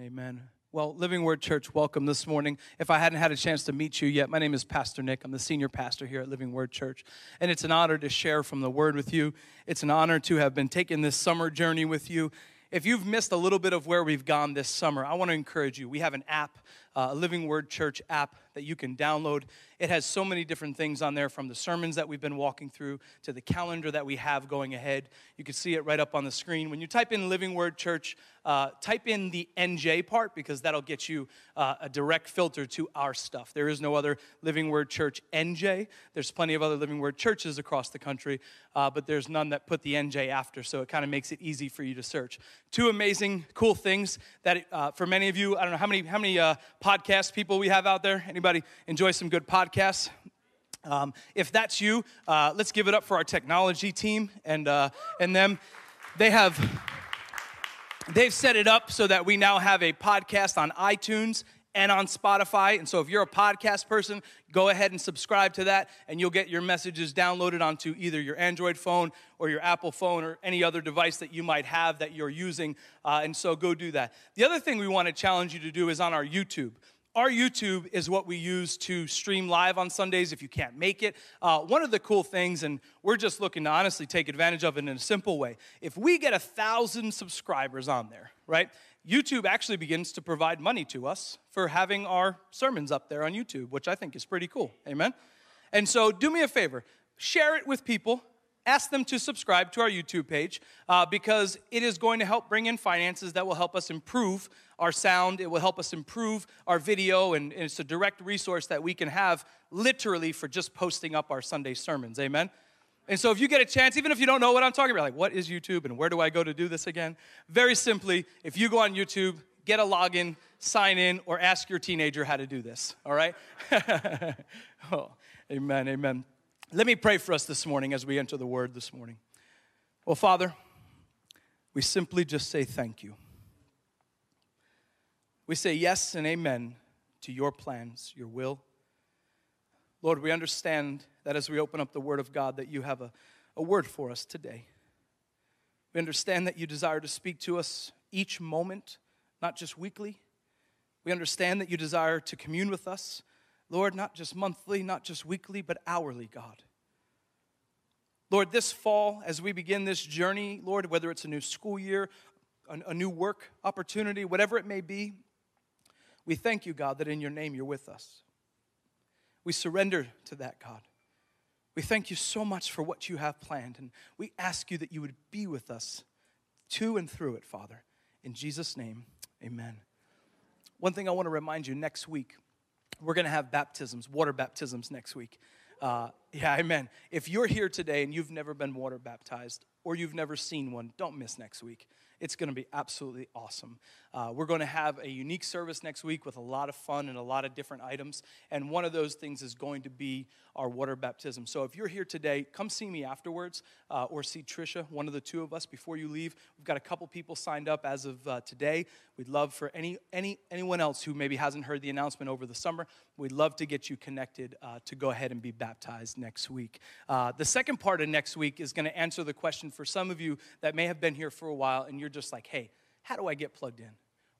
amen. Well, Living Word Church, welcome this morning. If I hadn't had a chance to meet you yet, my name is Pastor Nick. I'm the senior pastor here at Living Word Church. And it's an honor to share from the Word with you. It's an honor to have been taking this summer journey with you. If you've missed a little bit of where we've gone this summer, I want to encourage you. We have an app, uh, a Living Word Church app that you can download. It has so many different things on there from the sermons that we've been walking through to the calendar that we have going ahead. You can see it right up on the screen. When you type in Living Word Church, uh, type in the NJ part because that'll get you uh, a direct filter to our stuff. There is no other Living Word Church NJ. There's plenty of other Living Word churches across the country, uh, but there's none that put the NJ after, so it kind of makes it easy for you to search. Two amazing, cool things that uh, for many of you, I don't know how many how many uh, podcast people we have out there. Anybody enjoy some good podcasts? Um, if that's you, uh, let's give it up for our technology team and and them. They have They've set it up so that we now have a podcast on iTunes and on Spotify. And so if you're a podcast person, go ahead and subscribe to that, and you'll get your messages downloaded onto either your Android phone or your Apple phone or any other device that you might have that you're using. Uh, and so go do that. The other thing we want to challenge you to do is on our YouTube. Our YouTube is what we use to stream live on Sundays if you can't make it. Uh, one of the cool things, and we're just looking to honestly take advantage of it in a simple way. If we get a thousand subscribers on there, right? YouTube actually begins to provide money to us for having our sermons up there on YouTube, which I think is pretty cool. Amen? And so do me a favor share it with people ask them to subscribe to our YouTube page uh, because it is going to help bring in finances that will help us improve our sound. It will help us improve our video, and, and, it's a direct resource that we can have literally for just posting up our Sunday sermons. Amen. And so, if you get a chance, even if you don't know what I'm talking about, like what is YouTube and where do I go to do this again? Very simply, if you go on YouTube, get a login, sign in, or ask your teenager how to do this. All right? oh, amen, amen. Let me pray for us this morning as we enter the word this morning. Well, Father, we simply just say thank you. We say yes and amen to your plans, your will. Lord, we understand that as we open up the Word of God, that you have a, a word for us today. We understand that you desire to speak to us each moment, not just weekly. We understand that you desire to commune with us Lord, not just monthly, not just weekly, but hourly, God. Lord, this fall, as we begin this journey, Lord, whether it's a new school year, a, new work opportunity, whatever it may be, we thank you, God, that in your name you're with us. We surrender to that, God. We thank you so much for what you have planned, and we ask you that you would be with us to and through it, Father. In Jesus' name, amen. One thing I want to remind you next week, we're going to have baptisms, water baptisms next week. Uh, yeah, amen. If you're here today and you've never been water baptized or you've never seen one, don't miss next week. It's going to be absolutely awesome. Uh, we're going to have a unique service next week with a lot of fun and a lot of different items. And one of those things is going to be our water baptism. So if you're here today, come see me afterwards uh, or see Trisha, one of the two of us, before you leave. We've got a couple people signed up as of uh, today. We'd love for any, any, anyone else who maybe hasn't heard the announcement over the summer, we'd love to get you connected uh, to go ahead and be baptized next week. Uh, the second part of next week is going to answer the question for some of you that may have been here for a while and you're just like, hey, how do I get plugged in?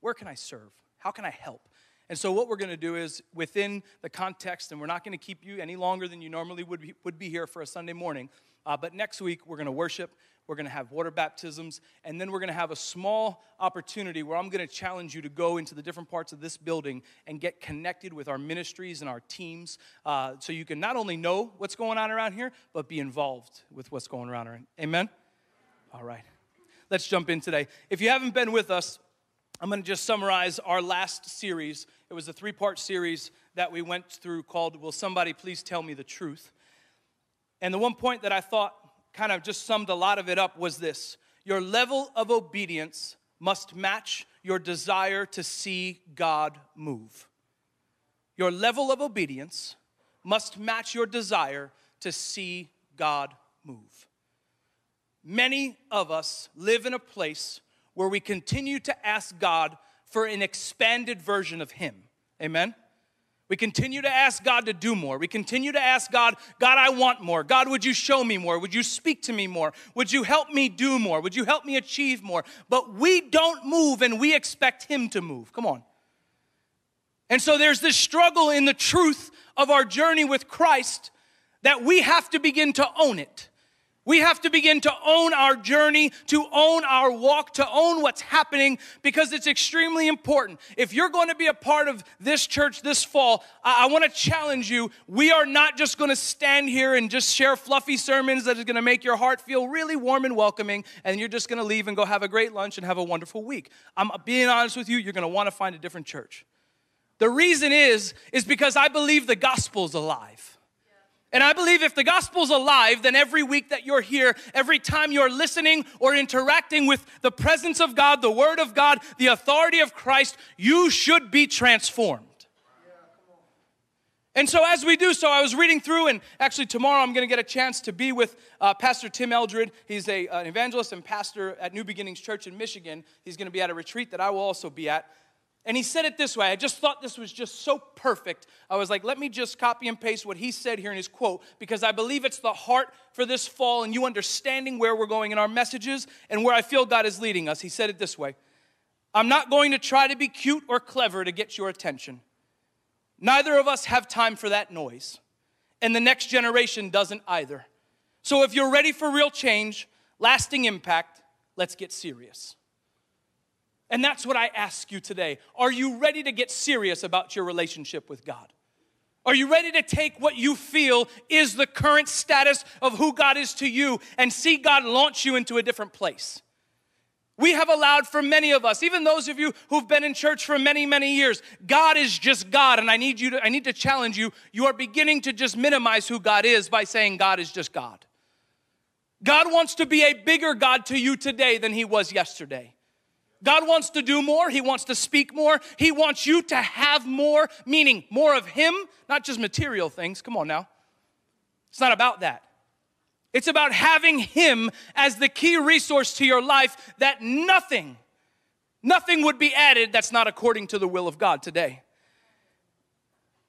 Where can I serve? How can I help? And so, what we're going to do is within the context, and we're not going to keep you any longer than you normally would be, would be here for a Sunday morning. Uh, but next week, we're going to worship, we're going to have water baptisms, and then we're going to have a small opportunity where I'm going to challenge you to go into the different parts of this building and get connected with our ministries and our teams uh, so you can not only know what's going on around here, but be involved with what's going on around. Amen? All right. Let's jump in today. If you haven't been with us, I'm going to just summarize our last series. It was a three part series that we went through called Will Somebody Please Tell Me the Truth? And the one point that I thought kind of just summed a lot of it up was this Your level of obedience must match your desire to see God move. Your level of obedience must match your desire to see God move. Many of us live in a place where we continue to ask God for an expanded version of Him. Amen? We continue to ask God to do more. We continue to ask God, God, I want more. God, would you show me more? Would you speak to me more? Would you help me do more? Would you help me achieve more? But we don't move and we expect Him to move. Come on. And so there's this struggle in the truth of our journey with Christ that we have to begin to own it. We have to begin to own our journey, to own our walk, to own what's happening because it's extremely important. If you're going to be a part of this church this fall, I, I want to challenge you. We are not just going to stand here and just share fluffy sermons that is going to make your heart feel really warm and welcoming, and you're just going to leave and go have a great lunch and have a wonderful week. I'm being honest with you, you're going to want to find a different church. The reason is, is because I believe the gospel's alive. And I believe if the gospel's alive, then every week that you're here, every time you're listening or interacting with the presence of God, the word of God, the authority of Christ, you should be transformed. And so, as we do so, I was reading through, and actually, tomorrow I'm going to get a chance to be with uh, Pastor Tim Eldred. He's a, an evangelist and pastor at New Beginnings Church in Michigan. He's going to be at a retreat that I will also be at. And he said it this way. I just thought this was just so perfect. I was like, let me just copy and paste what he said here in his quote because I believe it's the heart for this fall and you understanding where we're going in our messages and where I feel God is leading us. He said it this way I'm not going to try to be cute or clever to get your attention. Neither of us have time for that noise, and the next generation doesn't either. So if you're ready for real change, lasting impact, let's get serious. And that's what I ask you today. Are you ready to get serious about your relationship with God? Are you ready to take what you feel is the current status of who God is to you and see God launch you into a different place? We have allowed for many of us, even those of you who've been in church for many, many years, God is just God. And I need you to, I need to challenge you. You are beginning to just minimize who God is by saying God is just God. God wants to be a bigger God to you today than he was yesterday. God wants to do more. He wants to speak more. He wants you to have more, meaning more of Him, not just material things. Come on now. It's not about that. It's about having Him as the key resource to your life that nothing, nothing would be added that's not according to the will of God today.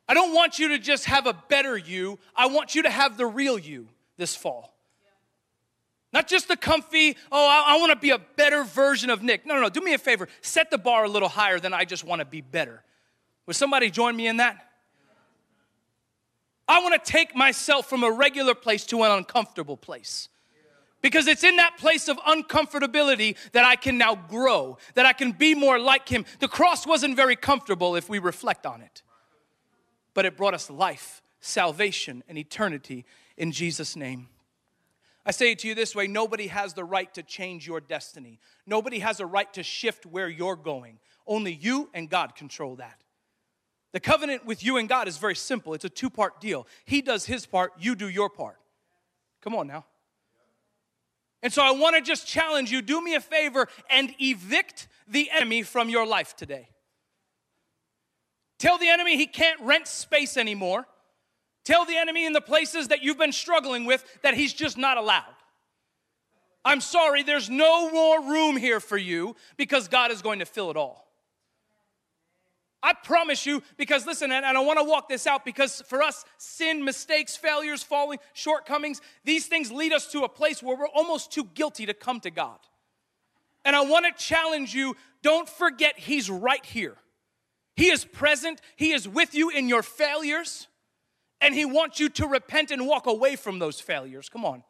I don't want you to just have a better you, I want you to have the real you this fall. Not just the comfy, oh, I, I want to be a better version of Nick. No, no, no. Do me a favor. Set the bar a little higher than I just want to be better. Would somebody join me in that? I want to take myself from a regular place to an uncomfortable place. Because it's in that place of uncomfortability that I can now grow, that I can be more like Him. The cross wasn't very comfortable if we reflect on it, but it brought us life, salvation, and eternity in Jesus' name. I say it to you this way nobody has the right to change your destiny. Nobody has a right to shift where you're going. Only you and God control that. The covenant with you and God is very simple. It's a two part deal. He does his part, you do your part. Come on now. And so I want to just challenge you do me a favor and evict the enemy from your life today. Tell the enemy he can't rent space anymore. Tell the enemy in the places that you've been struggling with that he's just not allowed. I'm sorry, there's no more room here for you because God is going to fill it all. I promise you, because listen, and I want to walk this out because for us, sin, mistakes, failures, falling, shortcomings, these things lead us to a place where we're almost too guilty to come to God. And I want to challenge you don't forget He's right here. He is present, He is with you in your failures and He wants you to repent and walk away from those failures. Come on.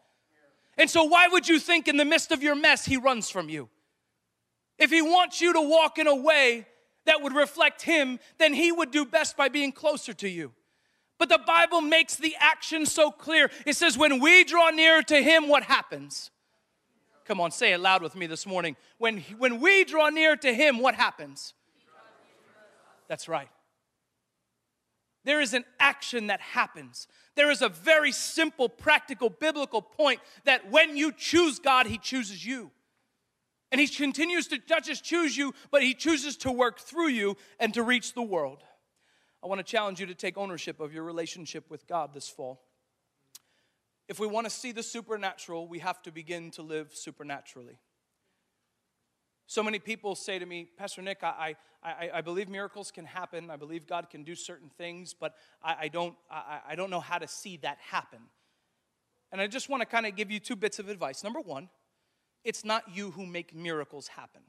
And so, why would you think in the midst of your mess He runs from you? If He wants you to walk in a way that would reflect Him, then He would do best by being closer to you. But the Bible makes the action so clear. It says, when we draw near to Him, what happens? Come on, say it loud with me this morning. When, when we draw near to Him, what happens? That's right. There is an action that happens. There is a very simple, practical, biblical point that when you choose God, He chooses you. And He continues to not just choose you, but He chooses to work through you and to reach the world. I want to challenge you to take ownership of your relationship with God this fall. If we want to see the supernatural, we have to begin to live supernaturally. So many people say to me, Pastor Nick, I, I, I believe miracles can happen. I believe God can do certain things, but I, I don't, I, I don't know how to see that happen. And I just want to kind of give you two bits of advice. Number one, it's not you who make miracles happen.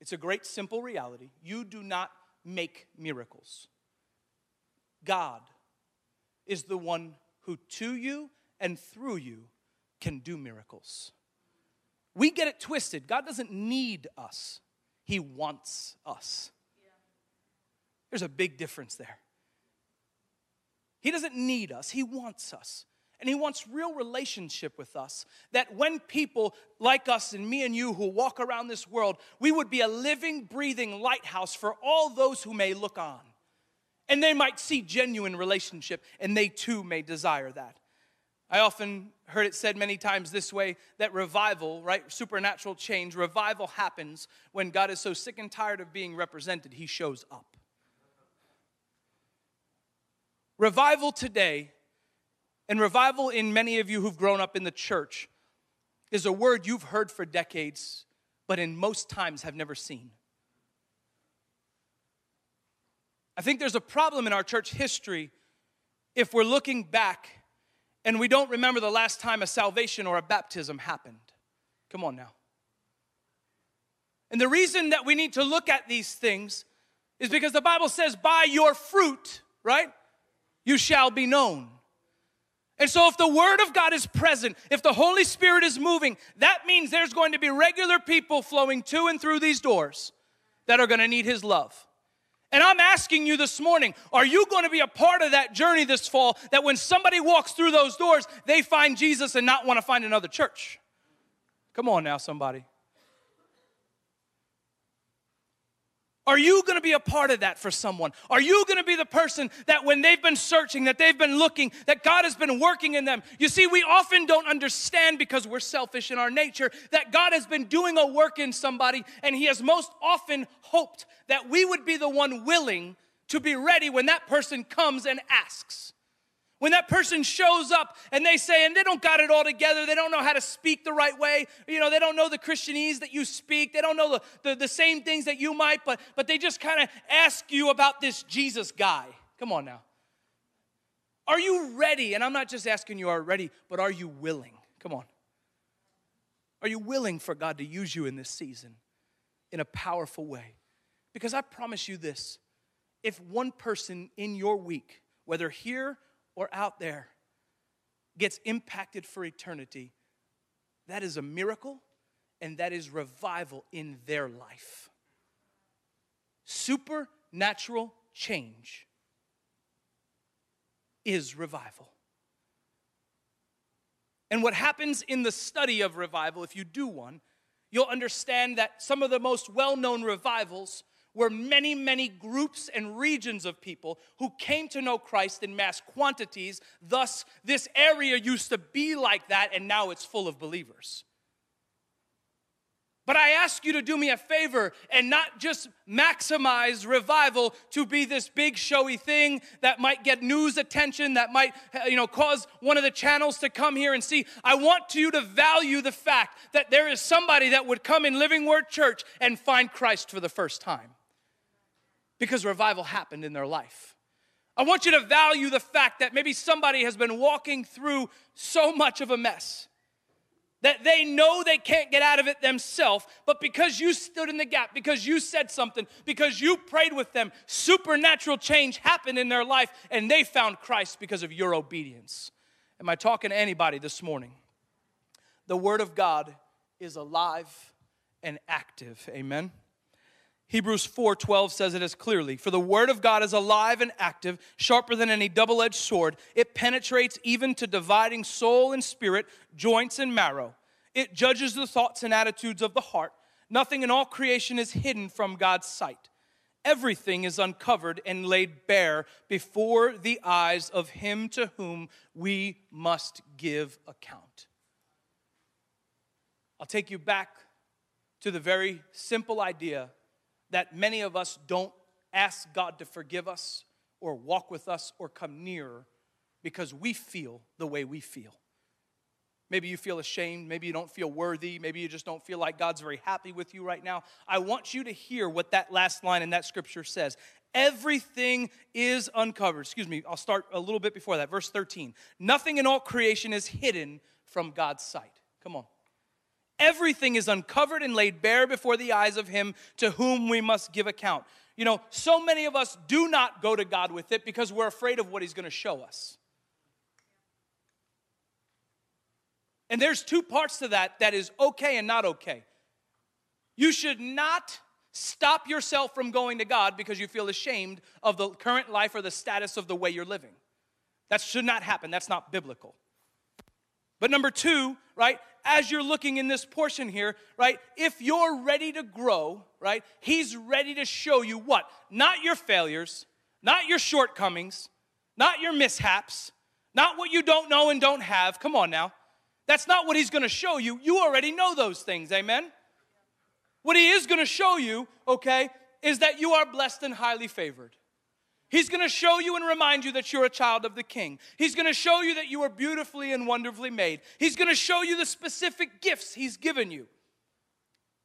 It's a great simple reality. You do not make miracles. God is the one who to you and through you can do miracles. We get it twisted. God doesn't need us, He wants us. There's a big difference there. He doesn't need us, He wants us. And He wants real relationship with us. That when people like us and me and you who walk around this world, we would be a living, breathing lighthouse for all those who may look on. And they might see genuine relationship and they too may desire that. I often heard it said many times this way that revival, right, supernatural change, revival happens when God is so sick and tired of being represented, he shows up. Revival today, and revival in many of you who've grown up in the church, is a word you've heard for decades, but in most times have never seen. I think there's a problem in our church history if we're looking back and we don't remember the last time a salvation or a baptism happened. Come on now. And the reason that we need to look at these things is because the Bible says, by your fruit, right, you shall be known. And so, if the Word of God is present, if the Holy Spirit is moving, that means there's going to be regular people flowing to and through these doors that are going to need His love. And I'm asking you this morning are you going to be a part of that journey this fall that when somebody walks through those doors, they find Jesus and not want to find another church? Come on now, somebody. Are you going to be a part of that for someone? Are you going to be the person that when they've been searching, that they've been looking, that God has been working in them? You see, we often don't understand because we're selfish in our nature that God has been doing a work in somebody and He has most often hoped that we would be the one willing to be ready when that person comes and asks. When that person shows up and they say, and they don't got it all together, they don't know how to speak the right way, you know, they don't know the Christianese that you speak, they don't know the, the, the same things that you might, but, but they just kind of ask you about this Jesus guy. Come on now. Are you ready? And I'm not just asking you are ready, but are you willing? Come on. Are you willing for God to use you in this season in a powerful way? Because I promise you this if one person in your week, whether here or out there gets impacted for eternity, that is a miracle and that is revival in their life. Supernatural change is revival. And what happens in the study of revival, if you do one, you'll understand that some of the most well known revivals were many, many groups and regions of people who came to know Christ in mass quantities. Thus, this area used to be like that, and now it's full of believers. But I ask you to do me a favor and not just maximize revival to be this big showy thing that might get news attention, that might you know cause one of the channels to come here and see. I want you to value the fact that there is somebody that would come in Living Word Church and find Christ for the first time because revival happened in their life. I want you to value the fact that maybe somebody has been walking through so much of a mess that they know they can't get out of it themselves, but because you stood in the gap, because you said something, because you prayed with them, supernatural change happened in their life and they found Christ because of your obedience. Am I talking to anybody this morning? The Word of God is alive and active. Amen. Hebrews 4:12 says it as clearly, "For the word of God is alive and active, sharper than any double-edged sword. It penetrates even to dividing soul and spirit, joints and marrow. It judges the thoughts and attitudes of the heart. Nothing in all creation is hidden from God's sight. Everything is uncovered and laid bare before the eyes of him to whom we must give account." I'll take you back to the very simple idea that many of us don't ask God to forgive us or walk with us or come near because we feel the way we feel. Maybe you feel ashamed. Maybe you don't feel worthy. Maybe you just don't feel like God's very happy with you right now. I want you to hear what that last line in that scripture says. Everything is uncovered. Excuse me, I'll start a little bit before that. Verse 13. Nothing in all creation is hidden from God's sight. Come on. Everything is uncovered and laid bare before the eyes of Him to whom we must give account. You know, so many of us do not go to God with it because we're afraid of what He's going to show us. And there's two parts to that that is okay and not okay. You should not stop yourself from going to God because you feel ashamed of the current life or the status of the way you're living. That should not happen. That's not biblical. But number two, right, as you're looking in this portion here, right, if you're ready to grow, right, He's ready to show you what? Not your failures, not your shortcomings, not your mishaps, not what you don't know and don't have. Come on now. That's not what he's going to show you. You already know those things. Amen? What he is going to show you, okay, is that you are blessed and highly favored. He's going to show you and remind you that you're a child of the king. He's going to show you that you are beautifully and wonderfully made. He's going to show you the specific gifts he's given you.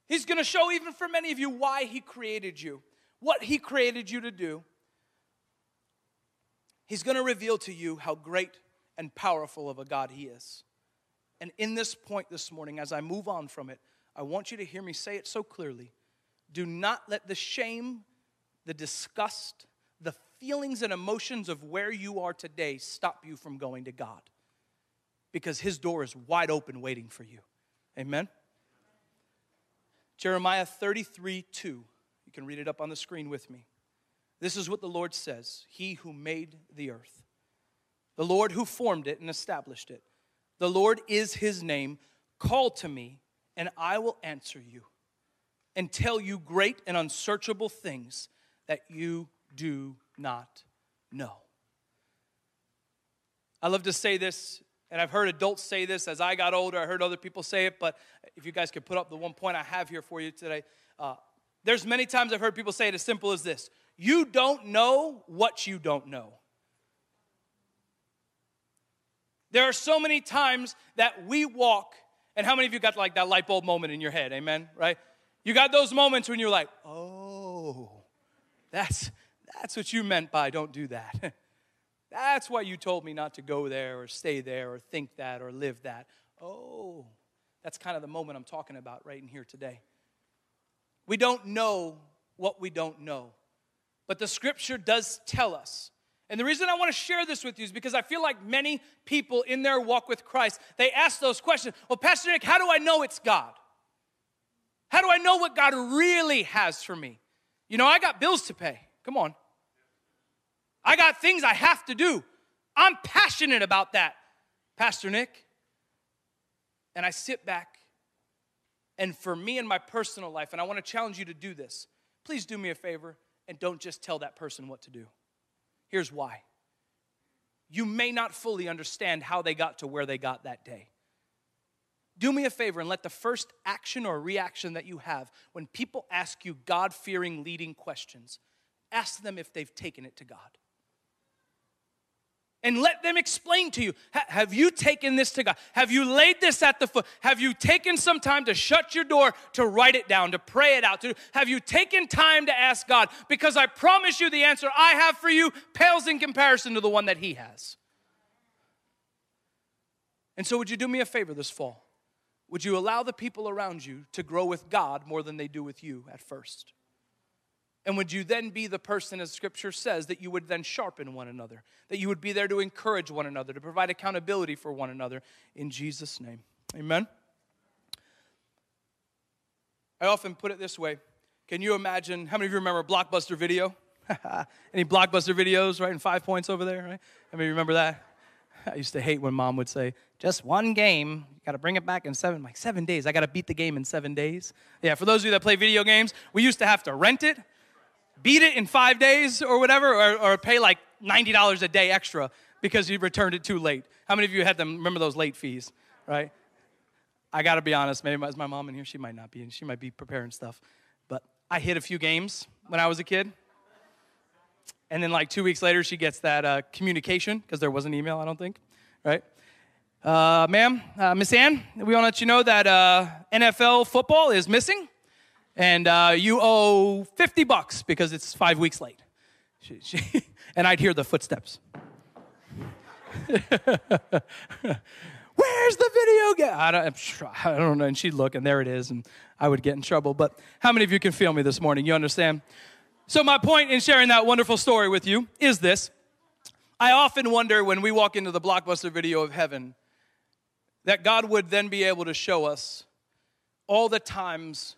He's going to show, even for many of you, why he created you, what he created you to do. He's going to reveal to you how great and powerful of a God he is. And in this point this morning, as I move on from it, I want you to hear me say it so clearly. Do not let the shame, the disgust, the feelings and emotions of where you are today stop you from going to God. Because His door is wide open waiting for you. Amen? Jeremiah 33 2. You can read it up on the screen with me. This is what the Lord says He who made the earth, the Lord who formed it and established it the Lord is his name. Call to me, and I will answer you and tell you great and unsearchable things that you do not know. I love to say this, and I've heard adults say this as I got older. I heard other people say it, but if you guys could put up the one point I have here for you today, uh, there's many times I've heard people say it as simple as this You don't know what you don't know. There are so many times that we walk, and how many of you got like that light bulb moment in your head? Amen, right? You got those moments when you're like, oh, that's that's what you meant by don't do that. that's why you told me not to go there or stay there or think that or live that. Oh, that's kind of the moment I'm talking about right in here today. We don't know what we don't know, but the scripture does tell us and the reason I want to share this with you is because I feel like many people in their walk with Christ, they ask those questions. Well, Pastor Nick, how do I know it's God? How do I know what God really has for me? You know, I got bills to pay. Come on. I got things I have to do. I'm passionate about that, Pastor Nick. And I sit back, and for me in my personal life, and I want to challenge you to do this, please do me a favor and don't just tell that person what to do. Here's why you may not fully understand how they got to where they got that day. Do me a favor and let the first action or reaction that you have when people ask you God fearing leading questions, ask them if they've taken it to God and let them explain to you have you taken this to God? Have you laid this at the foot? Have you taken some time to shut your door, to write it down, to pray it out? To, have you taken time to ask God? Because I promise you the answer I have for you pales in comparison to the one that He has. And so, would you do me a favor this fall? Would you allow the people around you to grow with God more than they do with you at first? And would you then be the person, as scripture says, that you would then sharpen one another, that you would be there to encourage one another, to provide accountability for one another in Jesus' name? Amen. I often put it this way Can you imagine? How many of you remember Blockbuster Video? Any Blockbuster videos, right? In five points over there, right? How many remember that? I used to hate when mom would say, just one game. You got to bring it back in seven, like seven days. I got to beat the game in seven days. Yeah, for those of you that play video games, we used to have to rent it beat it in five days or whatever, or, or pay like $90 a day extra because you returned it too late. How many of you had them remember those late fees, right? I gotta be honest, maybe my, my mom in here, she might not be, and she might be preparing stuff. But I hit a few games when I was a kid. And then, like two weeks later, she gets that uh, communication because there was an email, I don't think, right? Uh, ma'am, uh, Miss Ann, we want to let you know that uh, NFL football is missing, and uh, you owe 50 bucks because it's five weeks late. She, she, and I'd hear the footsteps. Where's the video game? I don't, I don't know. And she'd look, and there it is, and I would get in trouble. But how many of you can feel me this morning? You understand? So, my point in sharing that wonderful story with you is this I often wonder when we walk into the blockbuster video of heaven that God would then be able to show us all the times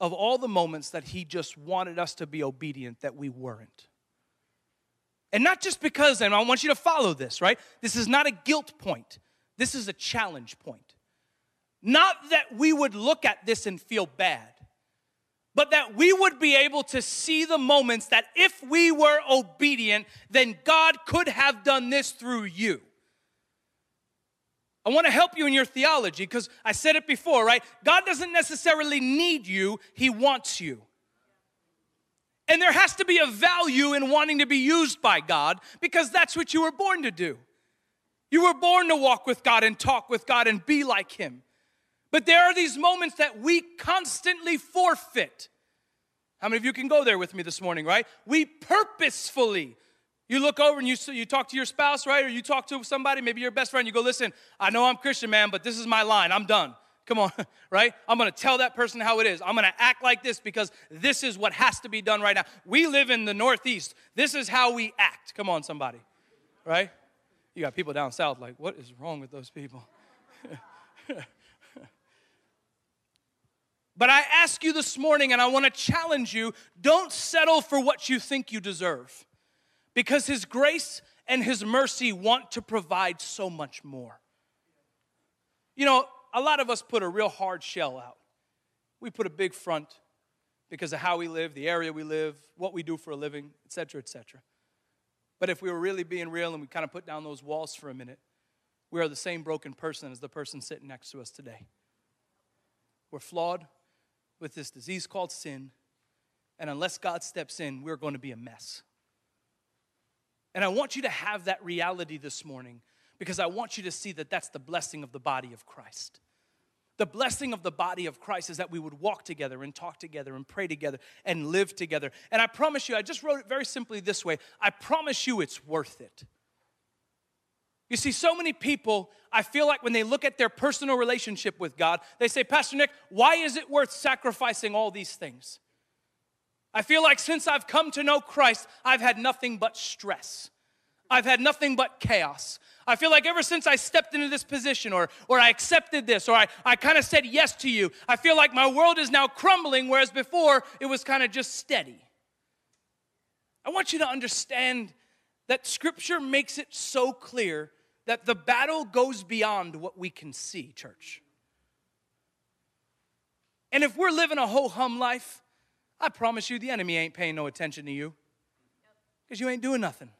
of all the moments that He just wanted us to be obedient that we weren't. And not just because, and I want you to follow this, right? This is not a guilt point, this is a challenge point. Not that we would look at this and feel bad, but that we would be able to see the moments that if we were obedient, then God could have done this through you. I want to help you in your theology because I said it before, right? God doesn't necessarily need you, He wants you. And there has to be a value in wanting to be used by God because that's what you were born to do. You were born to walk with God and talk with God and be like Him. But there are these moments that we constantly forfeit. How many of you can go there with me this morning, right? We purposefully you look over and you, you talk to your spouse, right? Or you talk to somebody, maybe your best friend, you go, listen, I know I'm Christian, man, but this is my line. I'm done. Come on, right? I'm gonna tell that person how it is. I'm gonna act like this because this is what has to be done right now. We live in the Northeast. This is how we act. Come on, somebody, right? You got people down south like, what is wrong with those people? but I ask you this morning, and I wanna challenge you don't settle for what you think you deserve because His grace and His mercy want to provide so much more. You know, a lot of us put a real hard shell out. We put a big front because of how we live, the area we live, what we do for a living, etc., etc. But if we were really being real and we kind of put down those walls for a minute, we are the same broken person as the person sitting next to us today. We're flawed with this disease called sin, and unless God steps in, we're going to be a mess. And I want you to have that reality this morning because I want you to see that that's the blessing of the body of Christ. The blessing of the body of Christ is that we would walk together and talk together and pray together and live together. And I promise you, I just wrote it very simply this way I promise you it's worth it. You see, so many people, I feel like when they look at their personal relationship with God, they say, Pastor Nick, why is it worth sacrificing all these things? I feel like since I've come to know Christ, I've had nothing but stress. I've had nothing but chaos. I feel like ever since I stepped into this position or, or I accepted this or I, I kind of said yes to you, I feel like my world is now crumbling, whereas before it was kind of just steady. I want you to understand that Scripture makes it so clear that the battle goes beyond what we can see, church. And if we're living a ho hum life, I promise you, the enemy ain't paying no attention to you because you ain't doing nothing.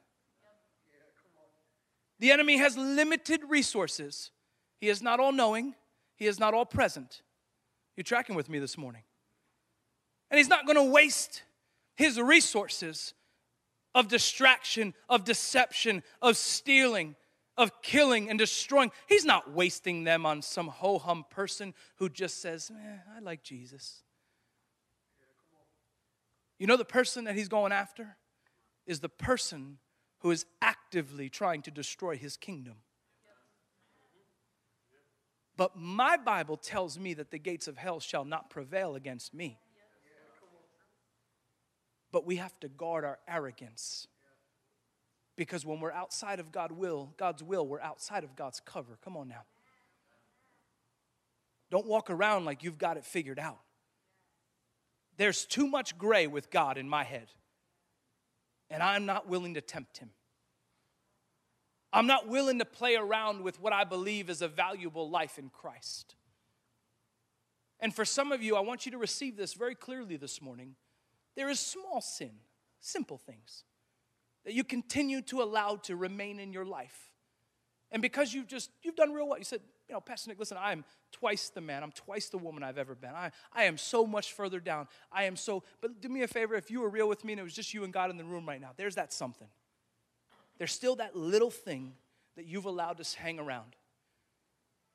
The enemy has limited resources. He is not all knowing, he is not all present. You're tracking with me this morning. And he's not going to waste his resources of distraction, of deception, of stealing, of killing and destroying. He's not wasting them on some ho hum person who just says, eh, I like Jesus. You know the person that he's going after? Is the person who is actively trying to destroy his kingdom. But my Bible tells me that the gates of hell shall not prevail against me. But we have to guard our arrogance. Because when we're outside of God will, God's will, we're outside of God's cover. Come on now. Don't walk around like you've got it figured out. There's too much gray with God in my head, and I'm not willing to tempt Him. I'm not willing to play around with what I believe is a valuable life in Christ. And for some of you, I want you to receive this very clearly this morning. There is small sin, simple things that you continue to allow to remain in your life. And because you've just, you've done real well, you said, you know, Pastor Nick, listen, I am twice the man. I'm twice the woman I've ever been. I, I am so much further down. I am so, but do me a favor, if you were real with me and it was just you and God in the room right now, there's that something. There's still that little thing that you've allowed to hang around.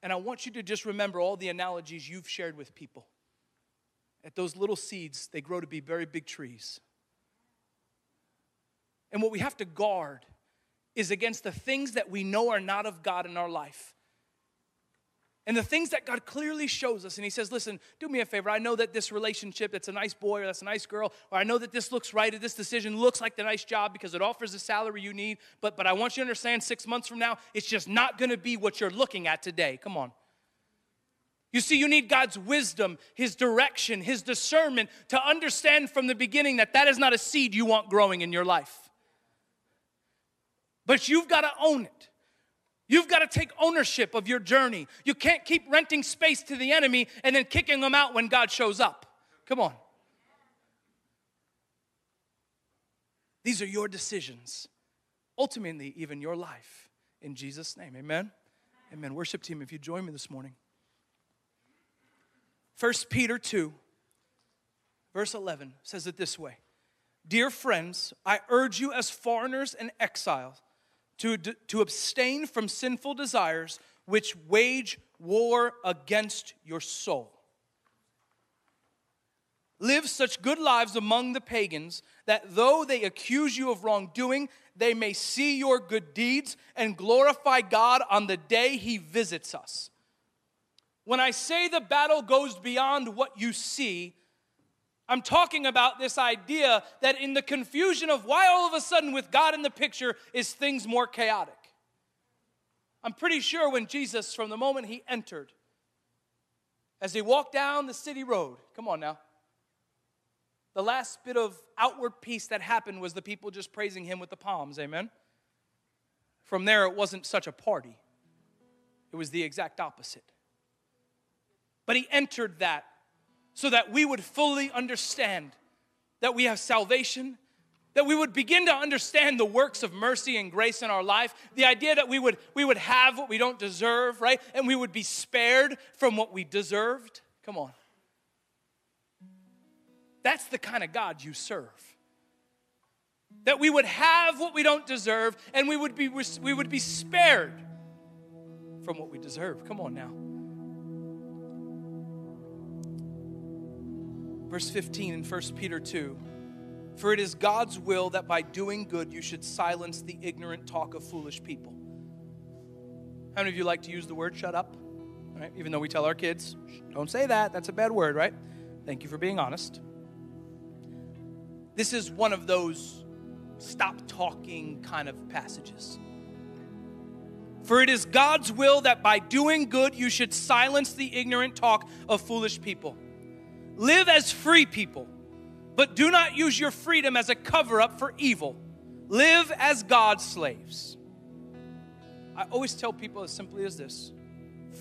And I want you to just remember all the analogies you've shared with people. At those little seeds, they grow to be very big trees. And what we have to guard is against the things that we know are not of God in our life. And the things that God clearly shows us, and He says, Listen, do me a favor. I know that this relationship, that's a nice boy or that's a nice girl, or I know that this looks right, or this decision looks like the nice job because it offers the salary you need, but, but I want you to understand six months from now, it's just not gonna be what you're looking at today. Come on. You see, you need God's wisdom, His direction, His discernment to understand from the beginning that that is not a seed you want growing in your life. But you've got to own it. You've got to take ownership of your journey. You can't keep renting space to the enemy and then kicking them out when God shows up. Come on. These are your decisions, ultimately, even your life. In Jesus' name, amen. Amen. Worship team, if you join me this morning. 1 Peter 2, verse 11 says it this way Dear friends, I urge you as foreigners and exiles to, to abstain from sinful desires which wage war against your soul. Live such good lives among the pagans that though they accuse you of wrongdoing, they may see your good deeds and glorify God on the day He visits us. When I say the battle goes beyond what you see, I'm talking about this idea that in the confusion of why all of a sudden, with God in the picture, is things more chaotic. I'm pretty sure when Jesus, from the moment he entered, as he walked down the city road, come on now, the last bit of outward peace that happened was the people just praising him with the palms, amen? From there, it wasn't such a party, it was the exact opposite. But he entered that so that we would fully understand that we have salvation, that we would begin to understand the works of mercy and grace in our life, the idea that we would, we would have what we don't deserve, right? And we would be spared from what we deserved. Come on. That's the kind of God you serve. That we would have what we don't deserve and we would be, we would be spared from what we deserve. Come on now. Verse 15 in 1 Peter 2 For it is God's will that by doing good you should silence the ignorant talk of foolish people. How many of you like to use the word shut up? Right? Even though we tell our kids, don't say that, that's a bad word, right? Thank you for being honest. This is one of those stop talking kind of passages. For it is God's will that by doing good you should silence the ignorant talk of foolish people. Live as free people, but do not use your freedom as a cover up for evil. Live as God's slaves. I always tell people as simply as this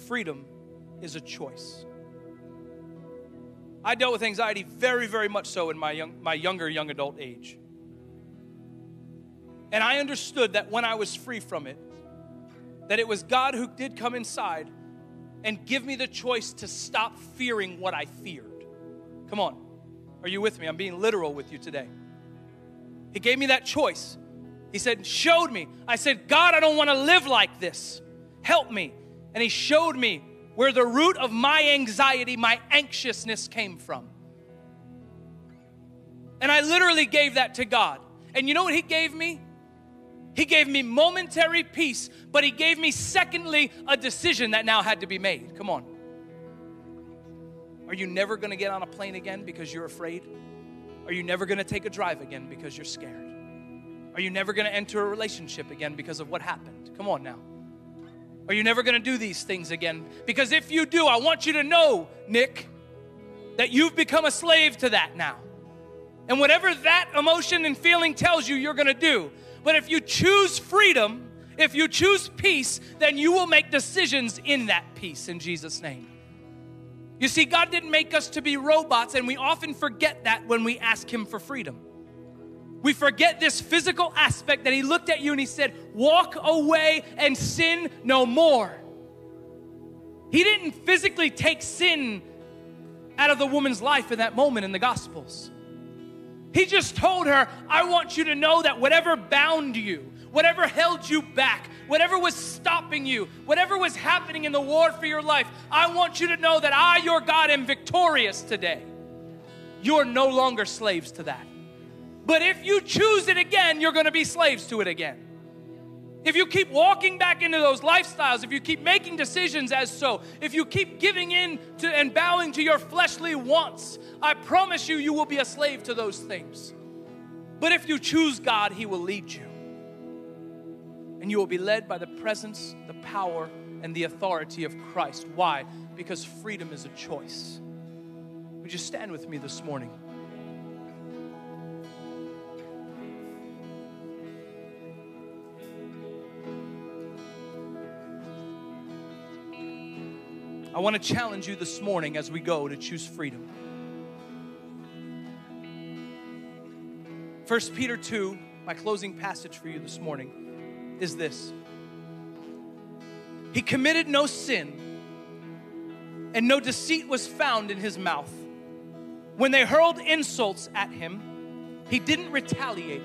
freedom is a choice. I dealt with anxiety very, very much so in my, young, my younger young adult age. And I understood that when I was free from it, that it was God who did come inside and give me the choice to stop fearing what I feared. Come on. Are you with me? I'm being literal with you today. He gave me that choice. He said, showed me. I said, God, I don't want to live like this. Help me. And He showed me where the root of my anxiety, my anxiousness came from. And I literally gave that to God. And you know what He gave me? He gave me momentary peace, but He gave me, secondly, a decision that now had to be made. Come on. Are you never going to get on a plane again because you're afraid? Are you never going to take a drive again because you're scared? Are you never going to enter a relationship again because of what happened? Come on now. Are you never going to do these things again? Because if you do, I want you to know, Nick, that you've become a slave to that now. And whatever that emotion and feeling tells you, you're going to do. But if you choose freedom, if you choose peace, then you will make decisions in that peace in Jesus' name. You see, God didn't make us to be robots, and we often forget that when we ask Him for freedom. We forget this physical aspect that He looked at you and He said, Walk away and sin no more. He didn't physically take sin out of the woman's life in that moment in the Gospels. He just told her, I want you to know that whatever bound you, whatever held you back, whatever was stopping you, whatever was happening in the war for your life, I want you to know that I, your God, am victorious today. You are no longer slaves to that. But if you choose it again, you're going to be slaves to it again. If you keep walking back into those lifestyles, if you keep making decisions as so, if you keep giving in to and bowing to your fleshly wants, I promise you, you will be a slave to those things. But if you choose God, He will lead you. And you will be led by the presence, the power, and the authority of Christ. Why? Because freedom is a choice. Would you stand with me this morning? I want to challenge you this morning as we go to choose freedom. 1 Peter 2, my closing passage for you this morning, is this He committed no sin, and no deceit was found in his mouth. When they hurled insults at him, he didn't retaliate.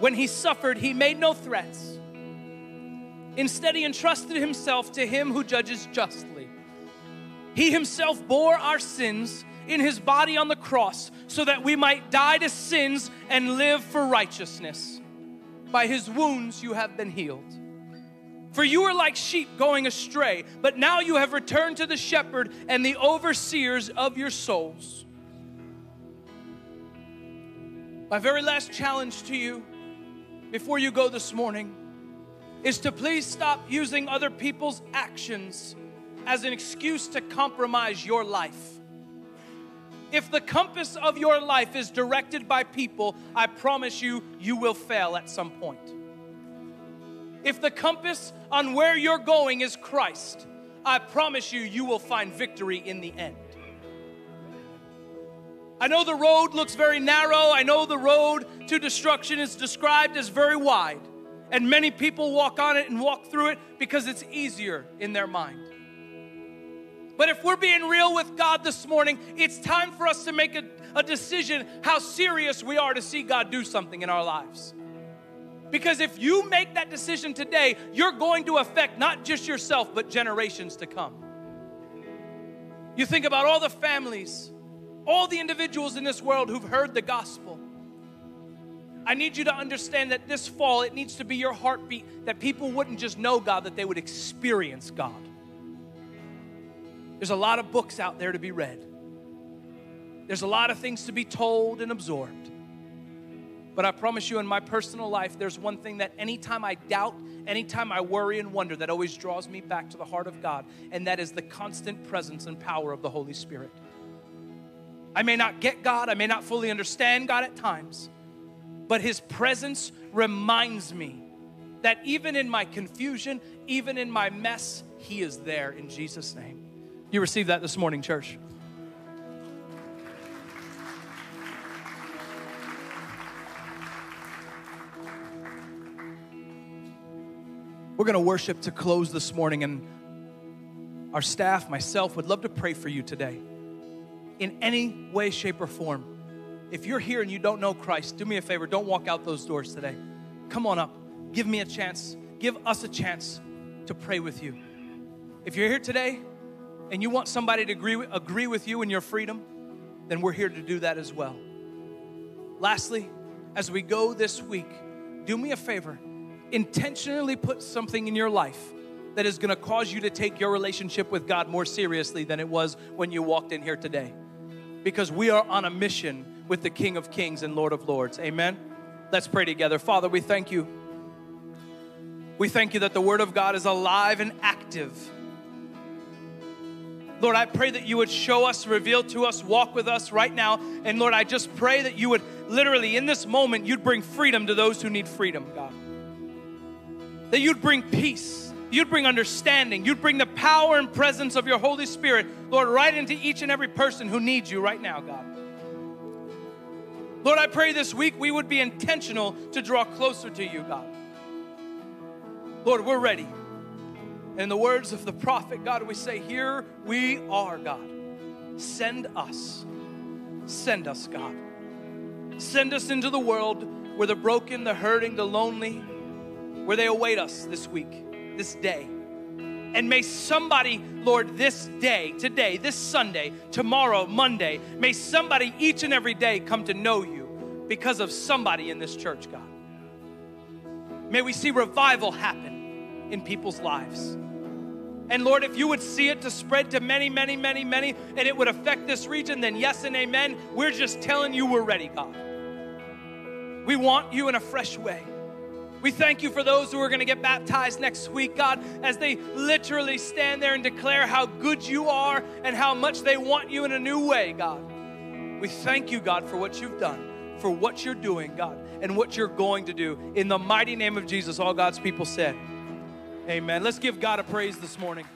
When he suffered, he made no threats. Instead, he entrusted himself to him who judges justly. He himself bore our sins in his body on the cross so that we might die to sins and live for righteousness. By his wounds you have been healed. For you were like sheep going astray, but now you have returned to the shepherd and the overseers of your souls. My very last challenge to you before you go this morning is to please stop using other people's actions as an excuse to compromise your life. If the compass of your life is directed by people, I promise you, you will fail at some point. If the compass on where you're going is Christ, I promise you, you will find victory in the end. I know the road looks very narrow. I know the road to destruction is described as very wide. And many people walk on it and walk through it because it's easier in their mind. But if we're being real with God this morning, it's time for us to make a, a decision how serious we are to see God do something in our lives. Because if you make that decision today, you're going to affect not just yourself, but generations to come. You think about all the families, all the individuals in this world who've heard the gospel. I need you to understand that this fall, it needs to be your heartbeat that people wouldn't just know God, that they would experience God. There's a lot of books out there to be read, there's a lot of things to be told and absorbed. But I promise you, in my personal life, there's one thing that anytime I doubt, anytime I worry and wonder, that always draws me back to the heart of God, and that is the constant presence and power of the Holy Spirit. I may not get God, I may not fully understand God at times, but His presence reminds me that even in my confusion, even in my mess, He is there in Jesus' name. You received that this morning, church. We're going to worship to close this morning, and our staff, myself, would love to pray for you today in any way, shape, or form. If you're here and you don't know Christ, do me a favor, don't walk out those doors today. Come on up. Give me a chance. Give us a chance to pray with you. If you're here today and you want somebody to agree, agree with you in your freedom, then we're here to do that as well. Lastly, as we go this week, do me a favor. Intentionally put something in your life that is going to cause you to take your relationship with God more seriously than it was when you walked in here today. Because we are on a mission with the King of Kings and Lord of Lords. Amen. Let's pray together. Father, we thank you. We thank you that the Word of God is alive and active Lord, I pray that you would show us, reveal to us, walk with us right now. And Lord, I just pray that you would literally, in this moment, you'd bring freedom to those who need freedom, God. That you'd bring peace, you'd bring understanding, you'd bring the power and presence of your Holy Spirit, Lord, right into each and every person who needs you right now, God. Lord, I pray this week we would be intentional to draw closer to you, God. Lord, we're ready. In the words of the prophet, God, we say, Here we are, God. Send us. Send us, God. Send us into the world where the broken, the hurting, the lonely, where they await us this week, this day. And may somebody, Lord, this day, today, this Sunday, tomorrow, Monday, may somebody each and every day come to know you because of somebody in this church, God. May we see revival happen in people's lives. And Lord, if you would see it to spread to many, many, many, many, and it would affect this region, then yes and amen. We're just telling you we're ready, God. We want you in a fresh way. We thank you for those who are going to get baptized next week, God, as they literally stand there and declare how good you are and how much they want you in a new way, God. We thank you, God, for what you've done, for what you're doing, God, and what you're going to do. In the mighty name of Jesus, all God's people said, Amen. Let's give God a praise this morning.